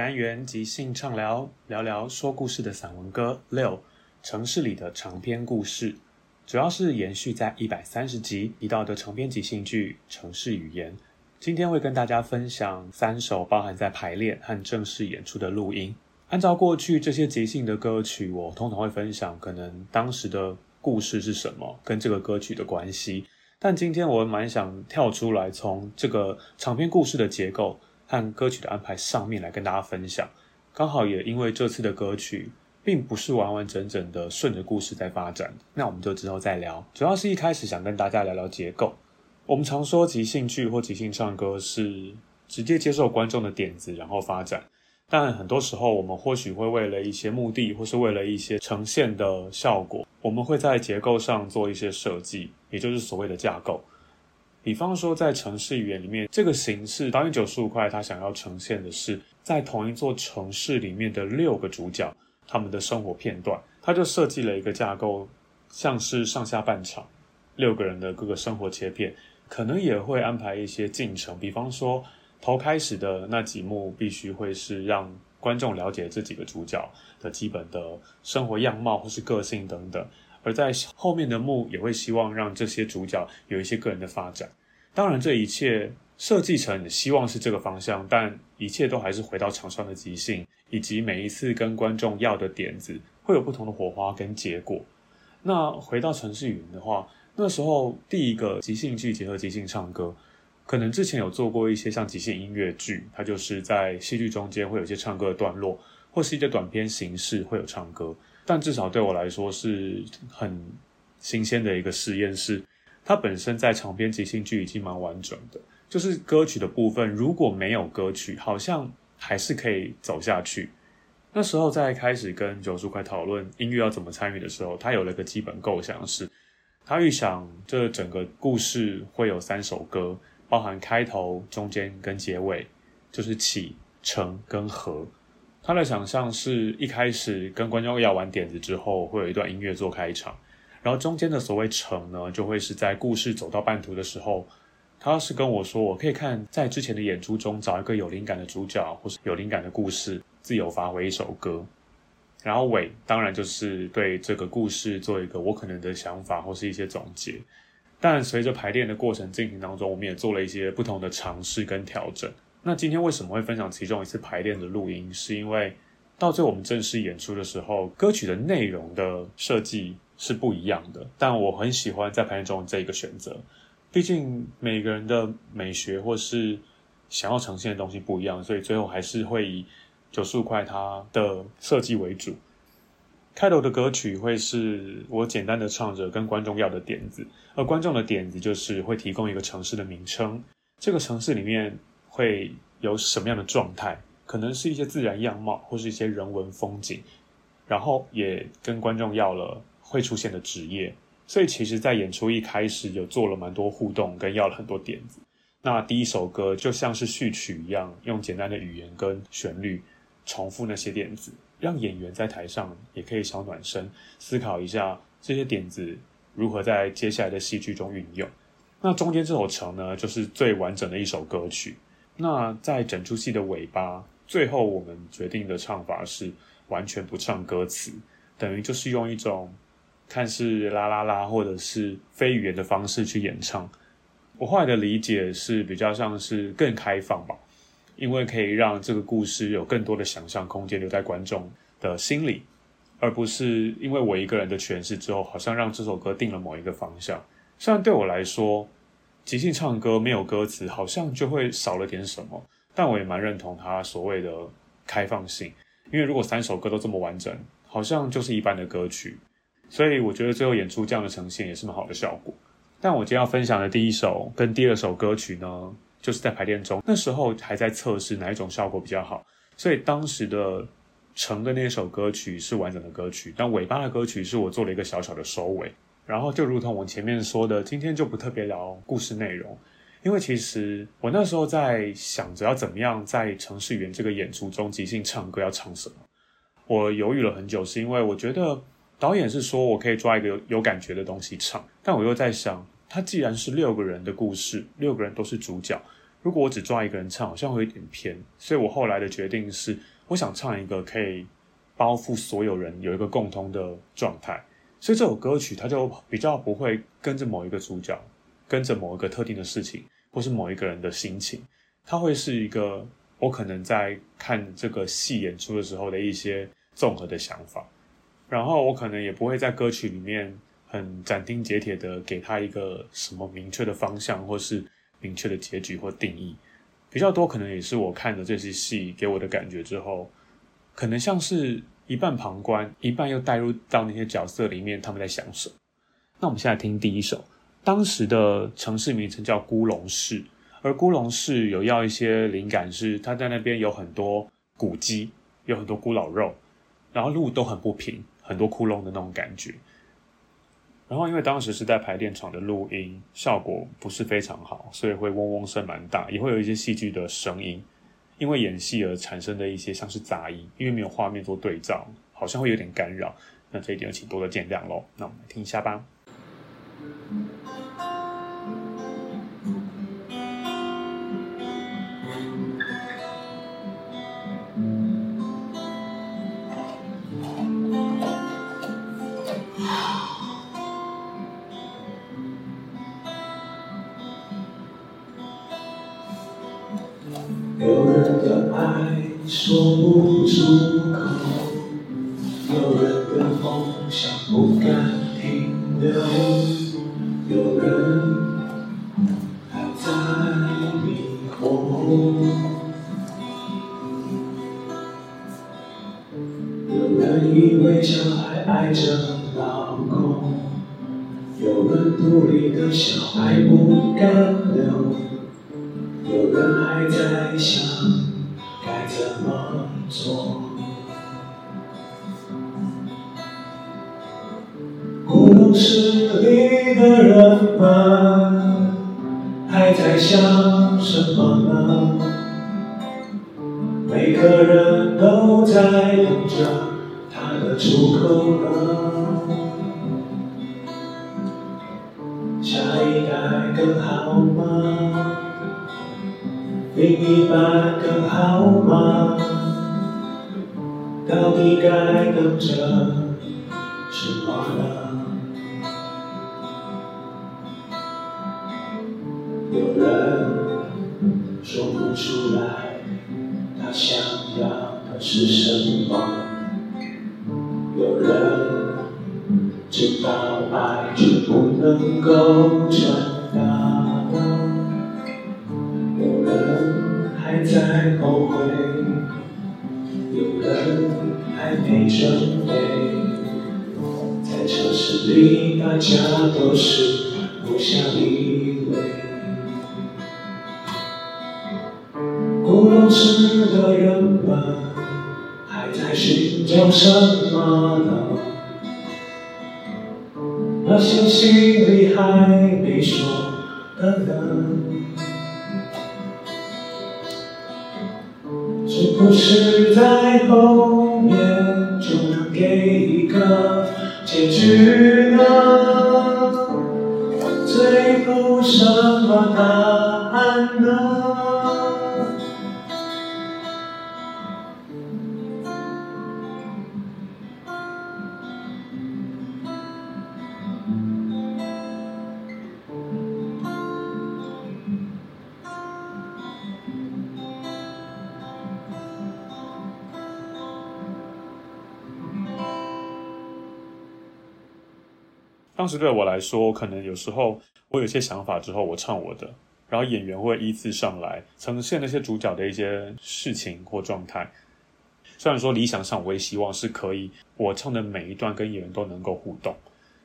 单元即兴畅聊，聊聊说故事的散文歌六，城市里的长篇故事，主要是延续在一百三十集提到的长篇即兴剧《城市语言》。今天会跟大家分享三首包含在排练和正式演出的录音。按照过去这些即兴的歌曲，我通常会分享可能当时的。故事是什么？跟这个歌曲的关系。但今天我蛮想跳出来，从这个长篇故事的结构和歌曲的安排上面来跟大家分享。刚好也因为这次的歌曲并不是完完整整的顺着故事在发展，那我们就之后再聊。主要是一开始想跟大家聊聊结构。我们常说即兴剧或即兴唱歌是直接接受观众的点子然后发展。但很多时候，我们或许会为了一些目的，或是为了一些呈现的效果，我们会在结构上做一些设计，也就是所谓的架构。比方说，在城市语言里面，这个形式导演九十五块他想要呈现的是，在同一座城市里面的六个主角，他们的生活片段，他就设计了一个架构，像是上下半场，六个人的各个生活切片，可能也会安排一些进程，比方说。头开始的那几幕必须会是让观众了解这几个主角的基本的生活样貌或是个性等等，而在后面的幕也会希望让这些主角有一些个人的发展。当然，这一切设计成希望是这个方向，但一切都还是回到场上的即兴，以及每一次跟观众要的点子会有不同的火花跟结果。那回到城市语言的话，那时候第一个即兴剧结合即兴唱歌。可能之前有做过一些像即兴音乐剧，它就是在戏剧中间会有一些唱歌的段落，或是一些短片形式会有唱歌。但至少对我来说是很新鲜的一个实验室。它本身在长篇即兴剧已经蛮完整的，就是歌曲的部分如果没有歌曲，好像还是可以走下去。那时候在开始跟九叔快讨论音乐要怎么参与的时候，他有了个基本构想是，他预想这整个故事会有三首歌。包含开头、中间跟结尾，就是起承跟合。他的想象是一开始跟观众要完点子之后，会有一段音乐做开场，然后中间的所谓成呢，就会是在故事走到半途的时候，他是跟我说，我可以看在之前的演出中找一个有灵感的主角，或是有灵感的故事，自由发挥一首歌。然后尾当然就是对这个故事做一个我可能的想法或是一些总结。但随着排练的过程进行当中，我们也做了一些不同的尝试跟调整。那今天为什么会分享其中一次排练的录音？是因为到最后我们正式演出的时候，歌曲的内容的设计是不一样的。但我很喜欢在排练中这一个选择，毕竟每个人的美学或是想要呈现的东西不一样，所以最后还是会以九十五块它的设计为主。开头的歌曲会是我简单的唱着跟观众要的点子，而观众的点子就是会提供一个城市的名称，这个城市里面会有什么样的状态，可能是一些自然样貌或是一些人文风景，然后也跟观众要了会出现的职业，所以其实在演出一开始有做了蛮多互动跟要了很多点子。那第一首歌就像是序曲一样，用简单的语言跟旋律重复那些点子。让演员在台上也可以小暖身，思考一下这些点子如何在接下来的戏剧中运用。那中间这首城呢，就是最完整的一首歌曲。那在整出戏的尾巴，最后我们决定的唱法是完全不唱歌词，等于就是用一种看似啦啦啦或者是非语言的方式去演唱。我后来的理解是比较像是更开放吧。因为可以让这个故事有更多的想象空间留在观众的心里，而不是因为我一个人的诠释之后，好像让这首歌定了某一个方向。虽然对我来说，即兴唱歌没有歌词，好像就会少了点什么，但我也蛮认同他所谓的开放性。因为如果三首歌都这么完整，好像就是一般的歌曲。所以我觉得最后演出这样的呈现也是蛮好的效果。但我今天要分享的第一首跟第二首歌曲呢，就是在排练中，那时候还在测试哪一种效果比较好，所以当时的成的那首歌曲是完整的歌曲，但尾巴的歌曲是我做了一个小小的收尾。然后就如同我前面说的，今天就不特别聊故事内容，因为其实我那时候在想着要怎么样在城市语言这个演出中即兴唱歌要唱什么，我犹豫了很久，是因为我觉得导演是说我可以抓一个有有感觉的东西唱，但我又在想。它既然是六个人的故事，六个人都是主角，如果我只抓一个人唱，好像会有点偏。所以我后来的决定是，我想唱一个可以包覆所有人，有一个共通的状态。所以这首歌曲它就比较不会跟着某一个主角，跟着某一个特定的事情，或是某一个人的心情。它会是一个我可能在看这个戏演出的时候的一些综合的想法。然后我可能也不会在歌曲里面。很斩钉截铁的给他一个什么明确的方向，或是明确的结局或定义，比较多可能也是我看了这些戏给我的感觉之后，可能像是一半旁观，一半又带入到那些角色里面，他们在想什么。那我们现在听第一首，当时的城市名称叫孤龙市，而孤龙市有要一些灵感是，他在那边有很多古迹，有很多古老肉，然后路都很不平，很多窟窿的那种感觉。然后，因为当时是在排练场的录音，效果不是非常好，所以会嗡嗡声蛮大，也会有一些戏剧的声音，因为演戏而产生的一些像是杂音，因为没有画面做对照，好像会有点干扰。那这一点请多多见谅喽。那我们来听一下吧。说不出口，有人的梦想不敢停留，有人还在迷惑，有人以为小孩爱着老公，有人肚里的小孩不敢留，想要的是什么有人知道爱就不能够传达有人还在后悔有人还没准备在城市里大家都是当时对我来说，可能有时候我有些想法之后，我唱我的，然后演员会依次上来呈现那些主角的一些事情或状态。虽然说理想上我也希望是可以，我唱的每一段跟演员都能够互动，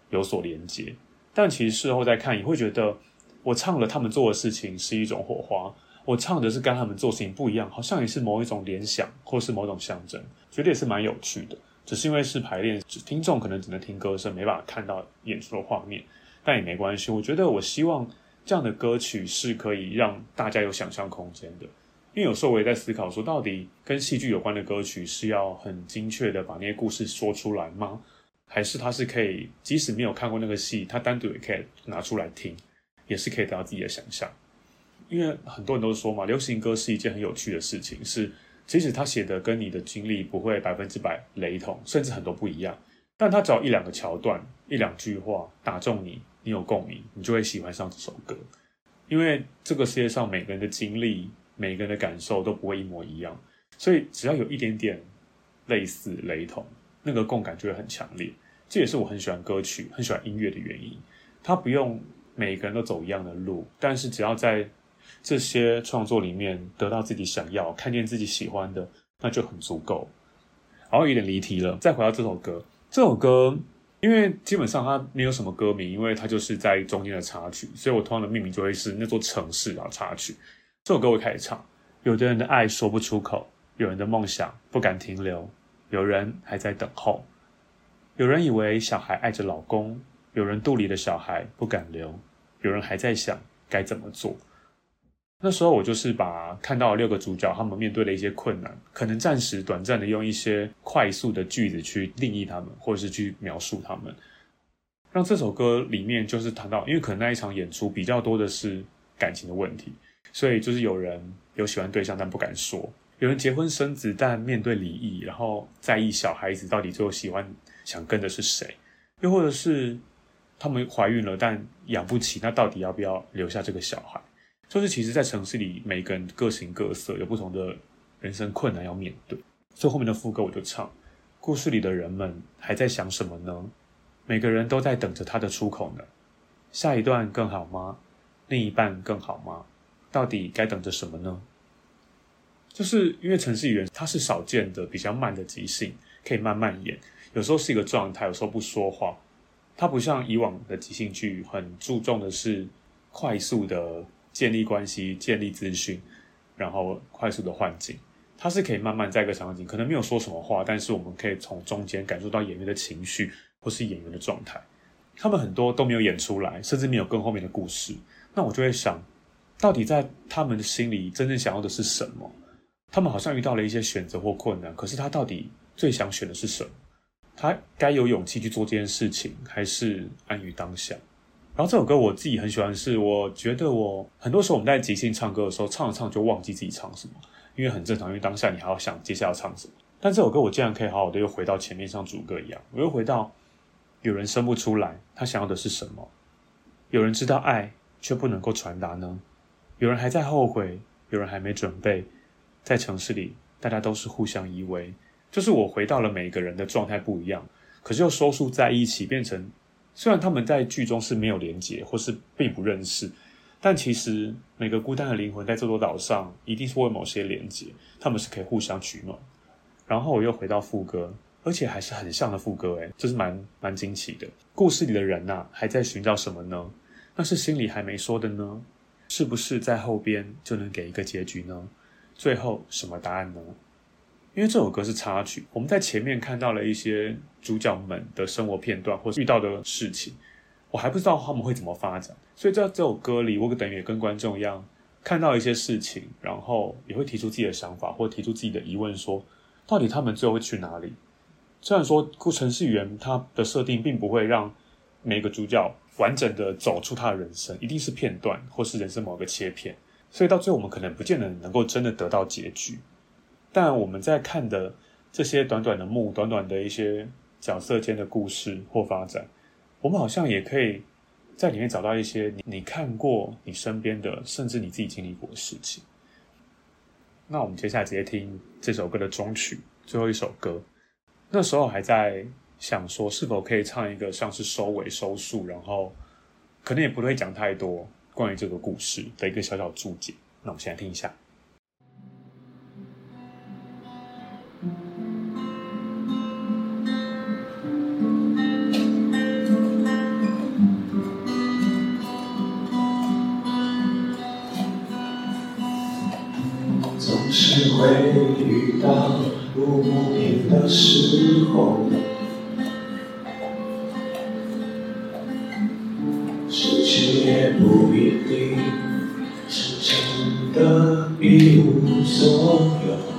有所连接，但其实事后再看，也会觉得我唱了他们做的事情是一种火花，我唱的是跟他们做事情不一样，好像也是某一种联想或是某种象征，觉得也是蛮有趣的。只是因为是排练，听众可能只能听歌声，没办法看到演出的画面，但也没关系。我觉得，我希望这样的歌曲是可以让大家有想象空间的。因为有时候我也在思考说，到底跟戏剧有关的歌曲是要很精确的把那些故事说出来吗？还是它是可以，即使没有看过那个戏，它单独也可以拿出来听，也是可以得到自己的想象。因为很多人都说嘛，流行歌是一件很有趣的事情，是。即使他写的跟你的经历不会百分之百雷同，甚至很多不一样，但他只要一两个桥段、一两句话打中你，你有共鸣，你就会喜欢上这首歌。因为这个世界上每个人的经历、每个人的感受都不会一模一样，所以只要有一点点类似、雷同，那个共感就会很强烈。这也是我很喜欢歌曲、很喜欢音乐的原因。他不用每个人都走一样的路，但是只要在这些创作里面得到自己想要、看见自己喜欢的，那就很足够。然后有点离题了，再回到这首歌。这首歌因为基本上它没有什么歌名，因为它就是在中间的插曲，所以我通常的命名就会是那座城市啊插曲。这首歌我开始唱，有的人的爱说不出口，有人的梦想不敢停留，有人还在等候，有人以为小孩爱着老公，有人肚里的小孩不敢留，有人还在想该怎么做。那时候我就是把看到六个主角他们面对的一些困难，可能暂时短暂的用一些快速的句子去定义他们，或者是去描述他们，让这首歌里面就是谈到，因为可能那一场演出比较多的是感情的问题，所以就是有人有喜欢对象但不敢说，有人结婚生子但面对离异，然后在意小孩子到底最后喜欢想跟的是谁，又或者是他们怀孕了但养不起，那到底要不要留下这个小孩？就是其实，在城市里，每个人各形各色，有不同的人生困难要面对。所以后面的副歌我就唱：故事里的人们还在想什么呢？每个人都在等着他的出口呢。下一段更好吗？另一半更好吗？到底该等着什么呢？就是因为城市语言它是少见的比较慢的即兴，可以慢慢演。有时候是一个状态，有时候不说话。它不像以往的即兴剧，很注重的是快速的。建立关系，建立资讯，然后快速的换景，它是可以慢慢在一个场景，可能没有说什么话，但是我们可以从中间感受到演员的情绪或是演员的状态。他们很多都没有演出来，甚至没有更后面的故事。那我就会想，到底在他们心里真正想要的是什么？他们好像遇到了一些选择或困难，可是他到底最想选的是什么？他该有勇气去做这件事情，还是安于当下？然后这首歌我自己很喜欢，是我觉得我很多时候我们在即兴唱歌的时候，唱着唱就忘记自己唱什么，因为很正常，因为当下你还要想接下来要唱什么。但这首歌我竟然可以好好的又回到前面像主歌一样，我又回到有人生不出来，他想要的是什么？有人知道爱却不能够传达呢？有人还在后悔，有人还没准备，在城市里大家都是互相依偎，就是我回到了每个人的状态不一样，可是又收束在一起，变成。虽然他们在剧中是没有连结，或是并不认识，但其实每个孤单的灵魂在这座岛上，一定是会某些连结，他们是可以互相取暖。然后我又回到副歌，而且还是很像的副歌，诶，这是蛮蛮惊奇的。故事里的人呐、啊，还在寻找什么呢？那是心里还没说的呢？是不是在后边就能给一个结局呢？最后什么答案呢？因为这首歌是插曲，我们在前面看到了一些主角们的生活片段或是遇到的事情，我还不知道他们会怎么发展，所以在这首歌里，我等于也跟观众一样，看到一些事情，然后也会提出自己的想法，或提出自己的疑问，说到底他们最后会去哪里？虽然说《程式语言》它的设定并不会让每个主角完整的走出他的人生，一定是片段或是人生某个切片，所以到最后我们可能不见得能够真的得到结局。但我们在看的这些短短的幕，短短的一些角色间的故事或发展，我们好像也可以在里面找到一些你你看过你身边的，甚至你自己经历过的事情。那我们接下来直接听这首歌的终曲，最后一首歌。那时候还在想说，是否可以唱一个像是收尾收束，然后可能也不会讲太多关于这个故事的一个小小注解。那我们先来听一下。不平的时候，失去也不一定是真的一无所有，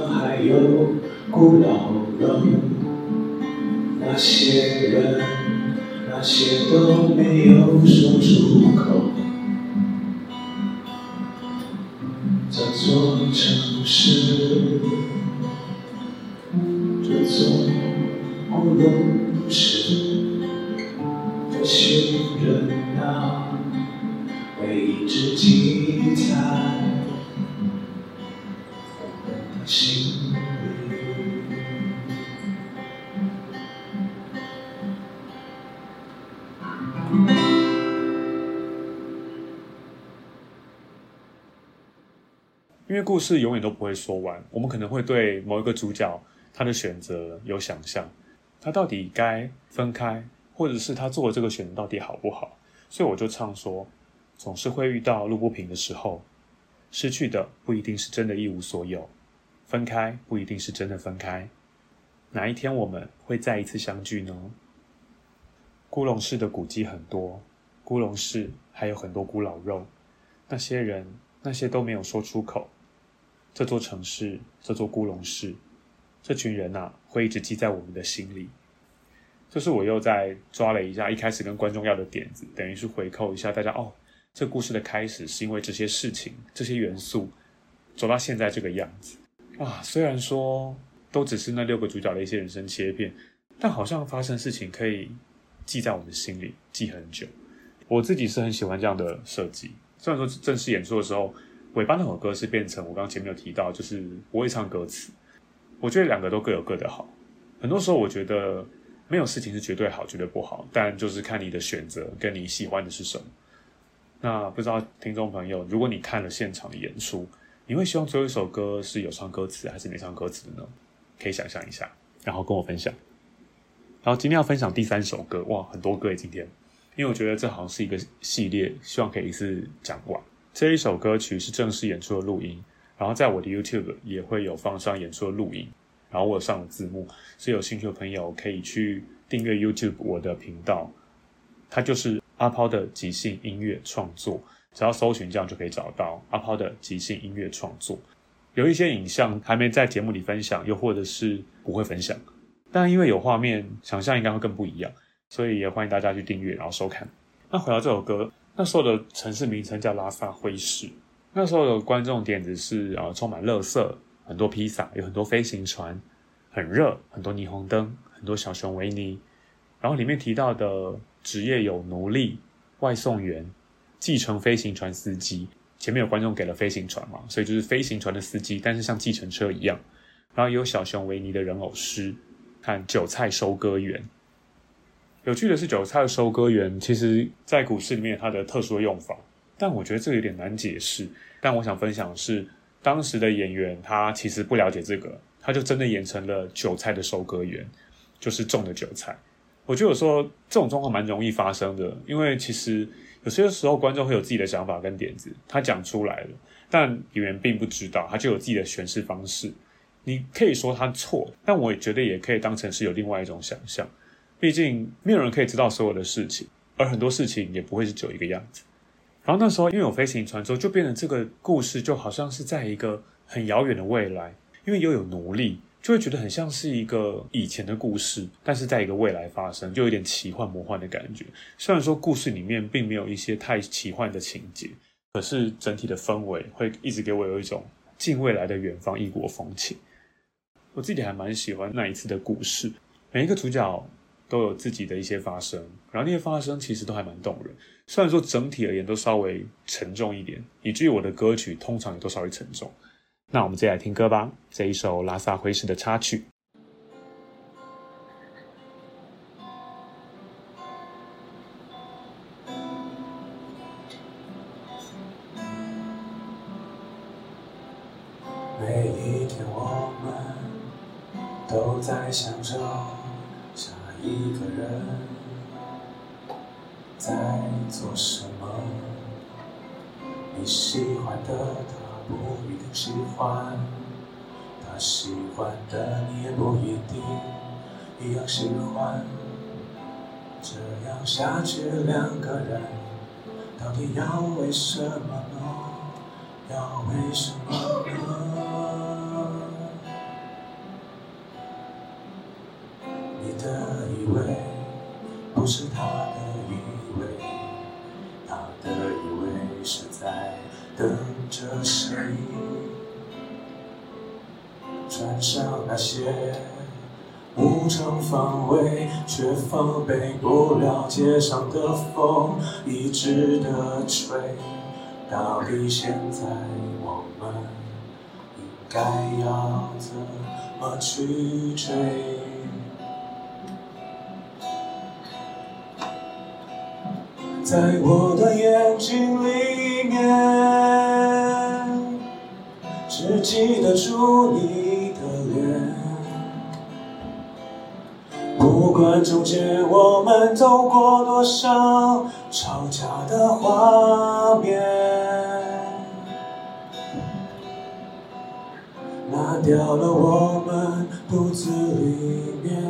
还有古老的那些人，那些都没有说出口。事永远都不会说完，我们可能会对某一个主角他的选择有想象，他到底该分开，或者是他做的这个选择到底好不好？所以我就唱说，总是会遇到路不平的时候，失去的不一定是真的一无所有，分开不一定是真的分开，哪一天我们会再一次相聚呢？古龙市的古迹很多，古龙市还有很多古老肉，那些人那些都没有说出口。这座城市，这座孤龙市，这群人呐、啊，会一直记在我们的心里。就是我又在抓了一下一开始跟观众要的点子，等于是回扣一下大家哦。这故事的开始是因为这些事情、这些元素走到现在这个样子啊。虽然说都只是那六个主角的一些人生切片，但好像发生事情可以记在我们心里，记很久。我自己是很喜欢这样的设计。虽然说正式演出的时候。尾巴那首歌是变成我刚刚前面有提到，就是不会唱歌词。我觉得两个都各有各的好。很多时候我觉得没有事情是绝对好、绝对不好，但就是看你的选择跟你喜欢的是什么。那不知道听众朋友，如果你看了现场的演出，你会希望最后一首歌是有唱歌词还是没唱歌词的呢？可以想象一下，然后跟我分享。然后今天要分享第三首歌，哇，很多歌诶，今天，因为我觉得这好像是一个系列，希望可以一次讲完。这一首歌曲是正式演出的录音，然后在我的 YouTube 也会有放上演出的录音，然后我上了字幕，所以有兴趣的朋友可以去订阅 YouTube 我的频道，它就是阿抛的即兴音乐创作，只要搜寻这样就可以找到阿抛的即兴音乐创作。有一些影像还没在节目里分享，又或者是不会分享，但因为有画面，想象应该会更不一样，所以也欢迎大家去订阅然后收看。那回到这首歌。那时候的城市名称叫拉萨会市。那时候的观众点子是啊，充满垃圾，很多披萨，有很多飞行船，很热，很多霓虹灯，很多小熊维尼，然后里面提到的职业有奴隶、外送员、计程飞行船司机。前面有观众给了飞行船嘛，所以就是飞行船的司机，但是像计程车一样。然后也有小熊维尼的人偶师，看韭菜收割员。有趣的是，韭菜的收割员其实在股市里面它的特殊用法，但我觉得这个有点难解释。但我想分享的是，当时的演员他其实不了解这个，他就真的演成了韭菜的收割员，就是种的韭菜。我觉得有时候这种状况蛮容易发生的，因为其实有些时候观众会有自己的想法跟点子，他讲出来了，但演员并不知道，他就有自己的诠释方式。你可以说他错，但我也觉得也可以当成是有另外一种想象。毕竟没有人可以知道所有的事情，而很多事情也不会是只有一个样子。然后那时候因为有飞行船之后，就变成这个故事就好像是在一个很遥远的未来，因为又有奴隶，就会觉得很像是一个以前的故事，但是在一个未来发生，就有点奇幻魔幻的感觉。虽然说故事里面并没有一些太奇幻的情节，可是整体的氛围会一直给我有一种近未来的远方异国风情。我自己还蛮喜欢那一次的故事，每一个主角。都有自己的一些发声，然后那些发声其实都还蛮动人。虽然说整体而言都稍微沉重一点，以至于我的歌曲通常也都稍微沉重。那我们接下来听歌吧，这一首拉萨灰石的插曲。为什么呢？要为什么防备不了街上的风一直的吹。到底现在我们应该要怎么去追？在我的眼睛里面，只记得住你不管中间我们走过多少吵架的画面，拿掉了我们肚子里面。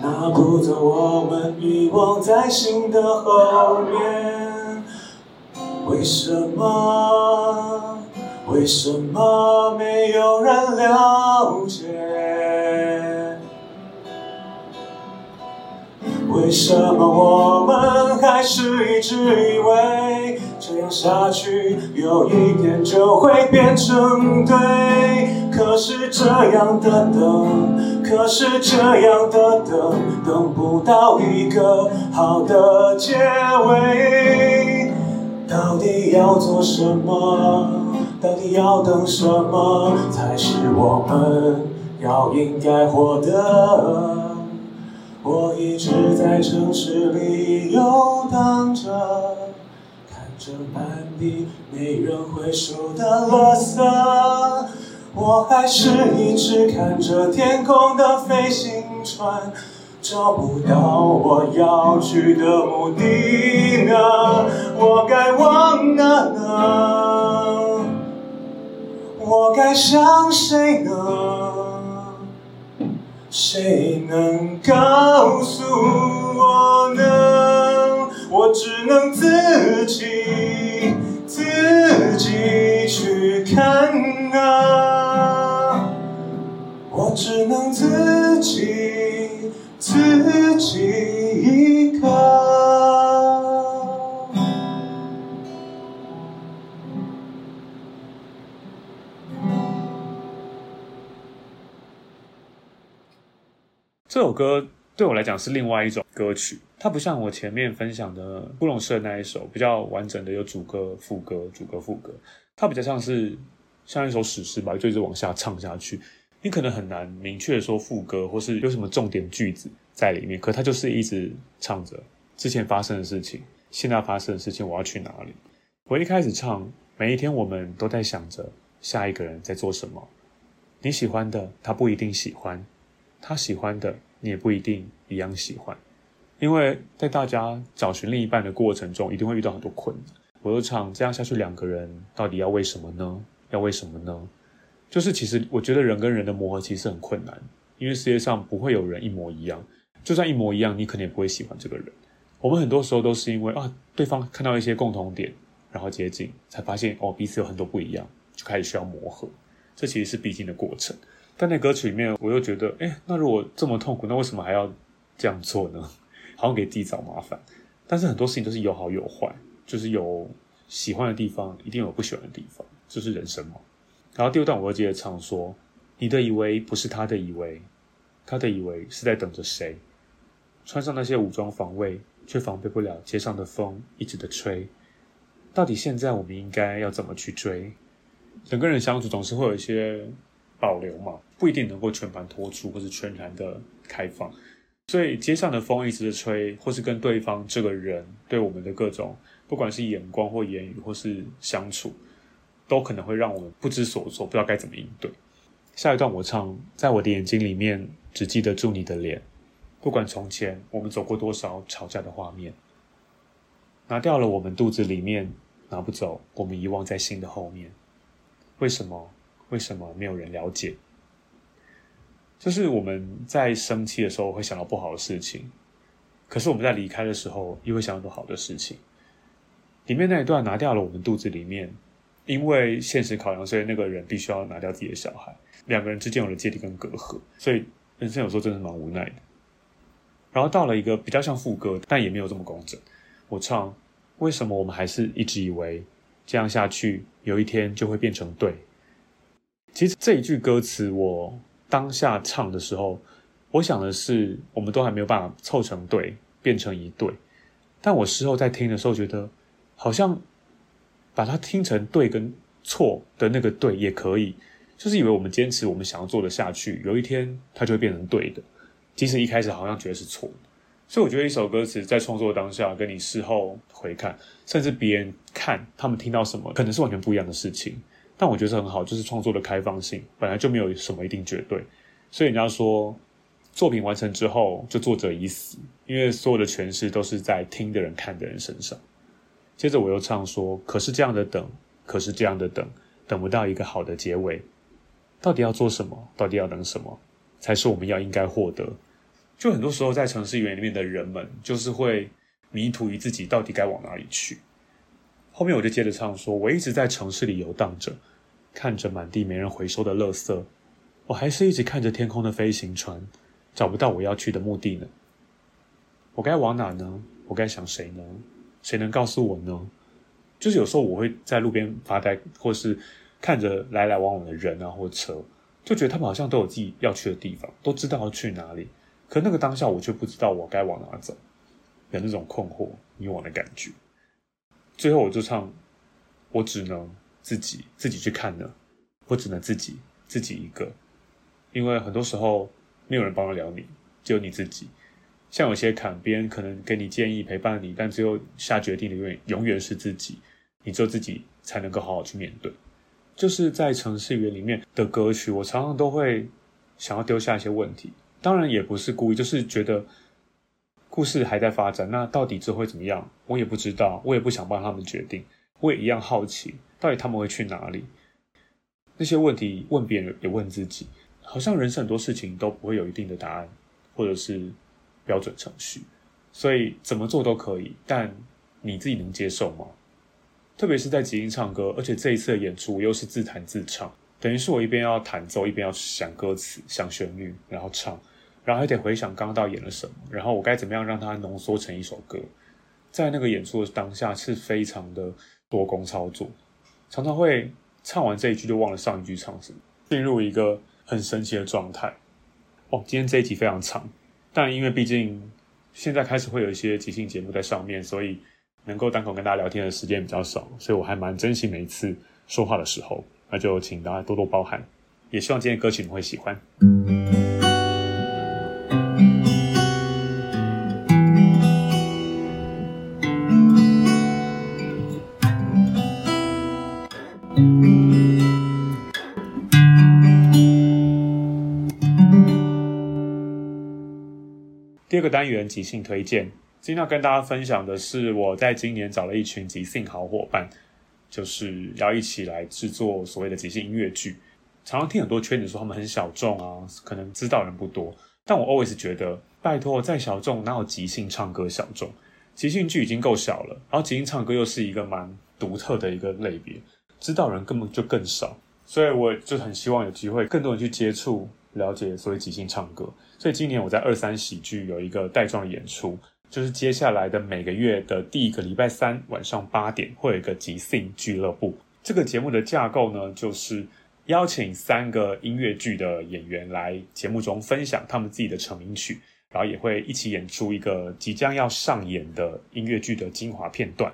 拿不走我们遗忘在心的后面，为什么？为什么没有人了解？为什么我们还是一直以为这样下去有一天就会变成对？可是这样的等。可是这样的等，等不到一个好的结尾。到底要做什么？到底要等什么？才是我们要应该获得？我一直在城市里游荡着，看着满地没人回收的垃圾。我还是一直看着天空的飞行船，找不到我要去的目的呢，我该往哪呢？我该向谁呢？谁能告诉我呢？我只能自己自己去看啊。我只能自己自己这首歌对我来讲是另外一种歌曲，它不像我前面分享的乌龙社那一首比较完整的有主歌、副歌、主歌、副歌，它比较像是像一首史诗吧，就一直往下唱下去。你可能很难明确说副歌或是有什么重点句子在里面，可它就是一直唱着之前发生的事情，现在发生的事情，我要去哪里？我一开始唱，每一天我们都在想着下一个人在做什么。你喜欢的，他不一定喜欢。他喜欢的，你也不一定一样喜欢，因为在大家找寻另一半的过程中，一定会遇到很多困难。我就唱这样下去，两个人到底要为什么呢？要为什么呢？就是其实我觉得人跟人的磨合其实很困难，因为世界上不会有人一模一样，就算一模一样，你可能也不会喜欢这个人。我们很多时候都是因为啊，对方看到一些共同点，然后接近，才发现哦，彼此有很多不一样，就开始需要磨合。这其实是必经的过程。但那歌曲里面，我又觉得，哎，那如果这么痛苦，那为什么还要这样做呢？好像给自己找麻烦。但是很多事情都是有好有坏，就是有喜欢的地方，一定有不喜欢的地方，这是人生嘛。然后第二段我又接着唱说：“你的以为不是他的以为，他的以为是在等着谁？穿上那些武装防卫，却防备不了街上的风一直的吹。到底现在我们应该要怎么去追？人跟人相处总是会有一些。”保留嘛，不一定能够全盘托出，或是全然的开放。所以街上的风一直在吹，或是跟对方这个人对我们的各种，不管是眼光或言语，或是相处，都可能会让我们不知所措，不知道该怎么应对。下一段我唱，在我的眼睛里面，只记得住你的脸。不管从前我们走过多少吵架的画面，拿掉了我们肚子里面，拿不走我们遗忘在心的后面。为什么？为什么没有人了解？就是我们在生气的时候会想到不好的事情，可是我们在离开的时候又会想到好的事情。里面那一段拿掉了我们肚子里面，因为现实考量，所以那个人必须要拿掉自己的小孩，两个人之间有了芥蒂跟隔阂，所以人生有时候真的蛮无奈的。然后到了一个比较像副歌，但也没有这么工整。我唱：为什么我们还是一直以为这样下去，有一天就会变成对？其实这一句歌词，我当下唱的时候，我想的是，我们都还没有办法凑成对，变成一对。但我事后在听的时候，觉得好像把它听成对跟错的那个对也可以，就是以为我们坚持我们想要做的下去，有一天它就会变成对的，即使一开始好像觉得是错的。所以我觉得一首歌词在创作当下，跟你事后回看，甚至别人看他们听到什么，可能是完全不一样的事情。但我觉得很好，就是创作的开放性本来就没有什么一定绝对，所以人家说作品完成之后就作者已死，因为所有的诠释都是在听的人、看的人身上。接着我又唱说，可是这样的等，可是这样的等，等不到一个好的结尾，到底要做什么？到底要等什么？才是我们要应该获得？就很多时候在城市园里面的人们，就是会迷途于自己到底该往哪里去。后面我就接着唱说，我一直在城市里游荡着。看着满地没人回收的垃圾，我还是一直看着天空的飞行船，找不到我要去的目的呢。我该往哪呢？我该想谁呢？谁能告诉我呢？就是有时候我会在路边发呆，或是看着来来往往的人啊或车，就觉得他们好像都有自己要去的地方，都知道要去哪里。可那个当下，我却不知道我该往哪走，有那种困惑迷惘的感觉。最后我就唱，我只能。自己自己去看呢，不只能自己自己一个，因为很多时候没有人帮得了你，只有你自己。像有些坎，别人可能给你建议陪伴你，但只有下决定的永远永远是自己，你只有自己才能够好好去面对。就是在城市园里面的歌曲，我常常都会想要丢下一些问题，当然也不是故意，就是觉得故事还在发展，那到底这会怎么样？我也不知道，我也不想帮他们决定，我也一样好奇。到底他们会去哪里？那些问题问别人也问自己，好像人生很多事情都不会有一定的答案，或者是标准程序，所以怎么做都可以，但你自己能接受吗？特别是在即兴唱歌，而且这一次的演出又是自弹自唱，等于是我一边要弹奏，一边要想歌词、想旋律，然后唱，然后还得回想刚刚到底演了什么，然后我该怎么样让它浓缩成一首歌，在那个演出的当下是非常的多工操作。常常会唱完这一句就忘了上一句唱什么，进入一个很神奇的状态。哦，今天这一集非常长，但因为毕竟现在开始会有一些即兴节目在上面，所以能够单口跟大家聊天的时间比较少，所以我还蛮珍惜每一次说话的时候。那就请大家多多包涵，也希望今天歌曲你们会喜欢。单元即兴推荐，今天要跟大家分享的是我在今年找了一群即兴好伙伴。就是要一起来制作所谓的即兴音乐剧。常常听很多圈子说他们很小众啊，可能知道人不多。但我 always 觉得，拜托，再小众哪有即兴唱歌小众？即兴剧已经够小了，然后即兴唱歌又是一个蛮独特的一个类别，知道人根本就更少。所以我就很希望有机会更多人去接触、了解所谓即兴唱歌。所以今年我在二三喜剧有一个带状演出。就是接下来的每个月的第一个礼拜三晚上八点，会有一个即兴俱乐部。这个节目的架构呢，就是邀请三个音乐剧的演员来节目中分享他们自己的成名曲，然后也会一起演出一个即将要上演的音乐剧的精华片段。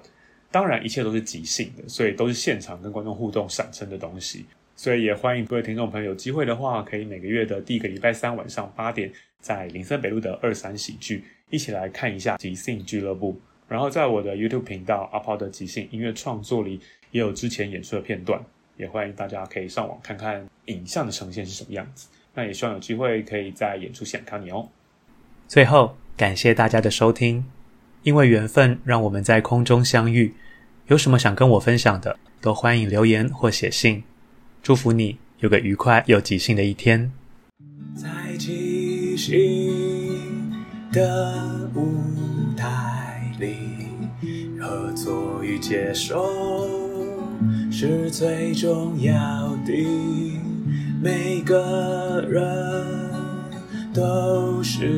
当然，一切都是即兴的，所以都是现场跟观众互动产生的东西。所以也欢迎各位听众朋友有机会的话，可以每个月的第一个礼拜三晚上八点，在林森北路的二三喜剧。一起来看一下即兴俱乐部，然后在我的 YouTube 频道阿炮的即兴音乐创作里，也有之前演出的片段，也欢迎大家可以上网看看影像的呈现是什么样子。那也希望有机会可以在演出现场看你哦。最后，感谢大家的收听，因为缘分让我们在空中相遇。有什么想跟我分享的，都欢迎留言或写信。祝福你有个愉快又即兴的一天。在即兴的舞台里，合作与接受是最重要的。每个人都是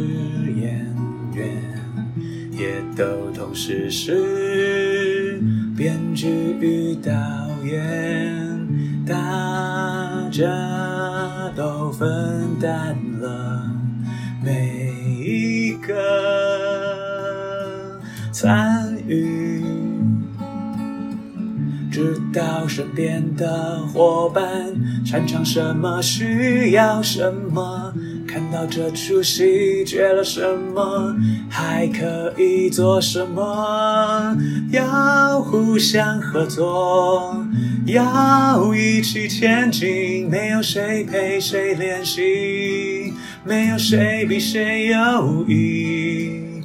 演员，也都同时是编剧与导演，大家都分担了每一个参与，知道身边的伙伴擅长什么，需要什么，看到这出戏缺了什么，还可以做什么，要互相合作，要一起前进，没有谁陪谁练习。没有谁比谁优异，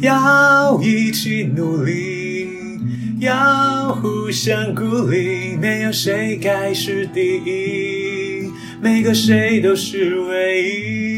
要一起努力，要互相鼓励。没有谁该是第一，每个谁都是唯一。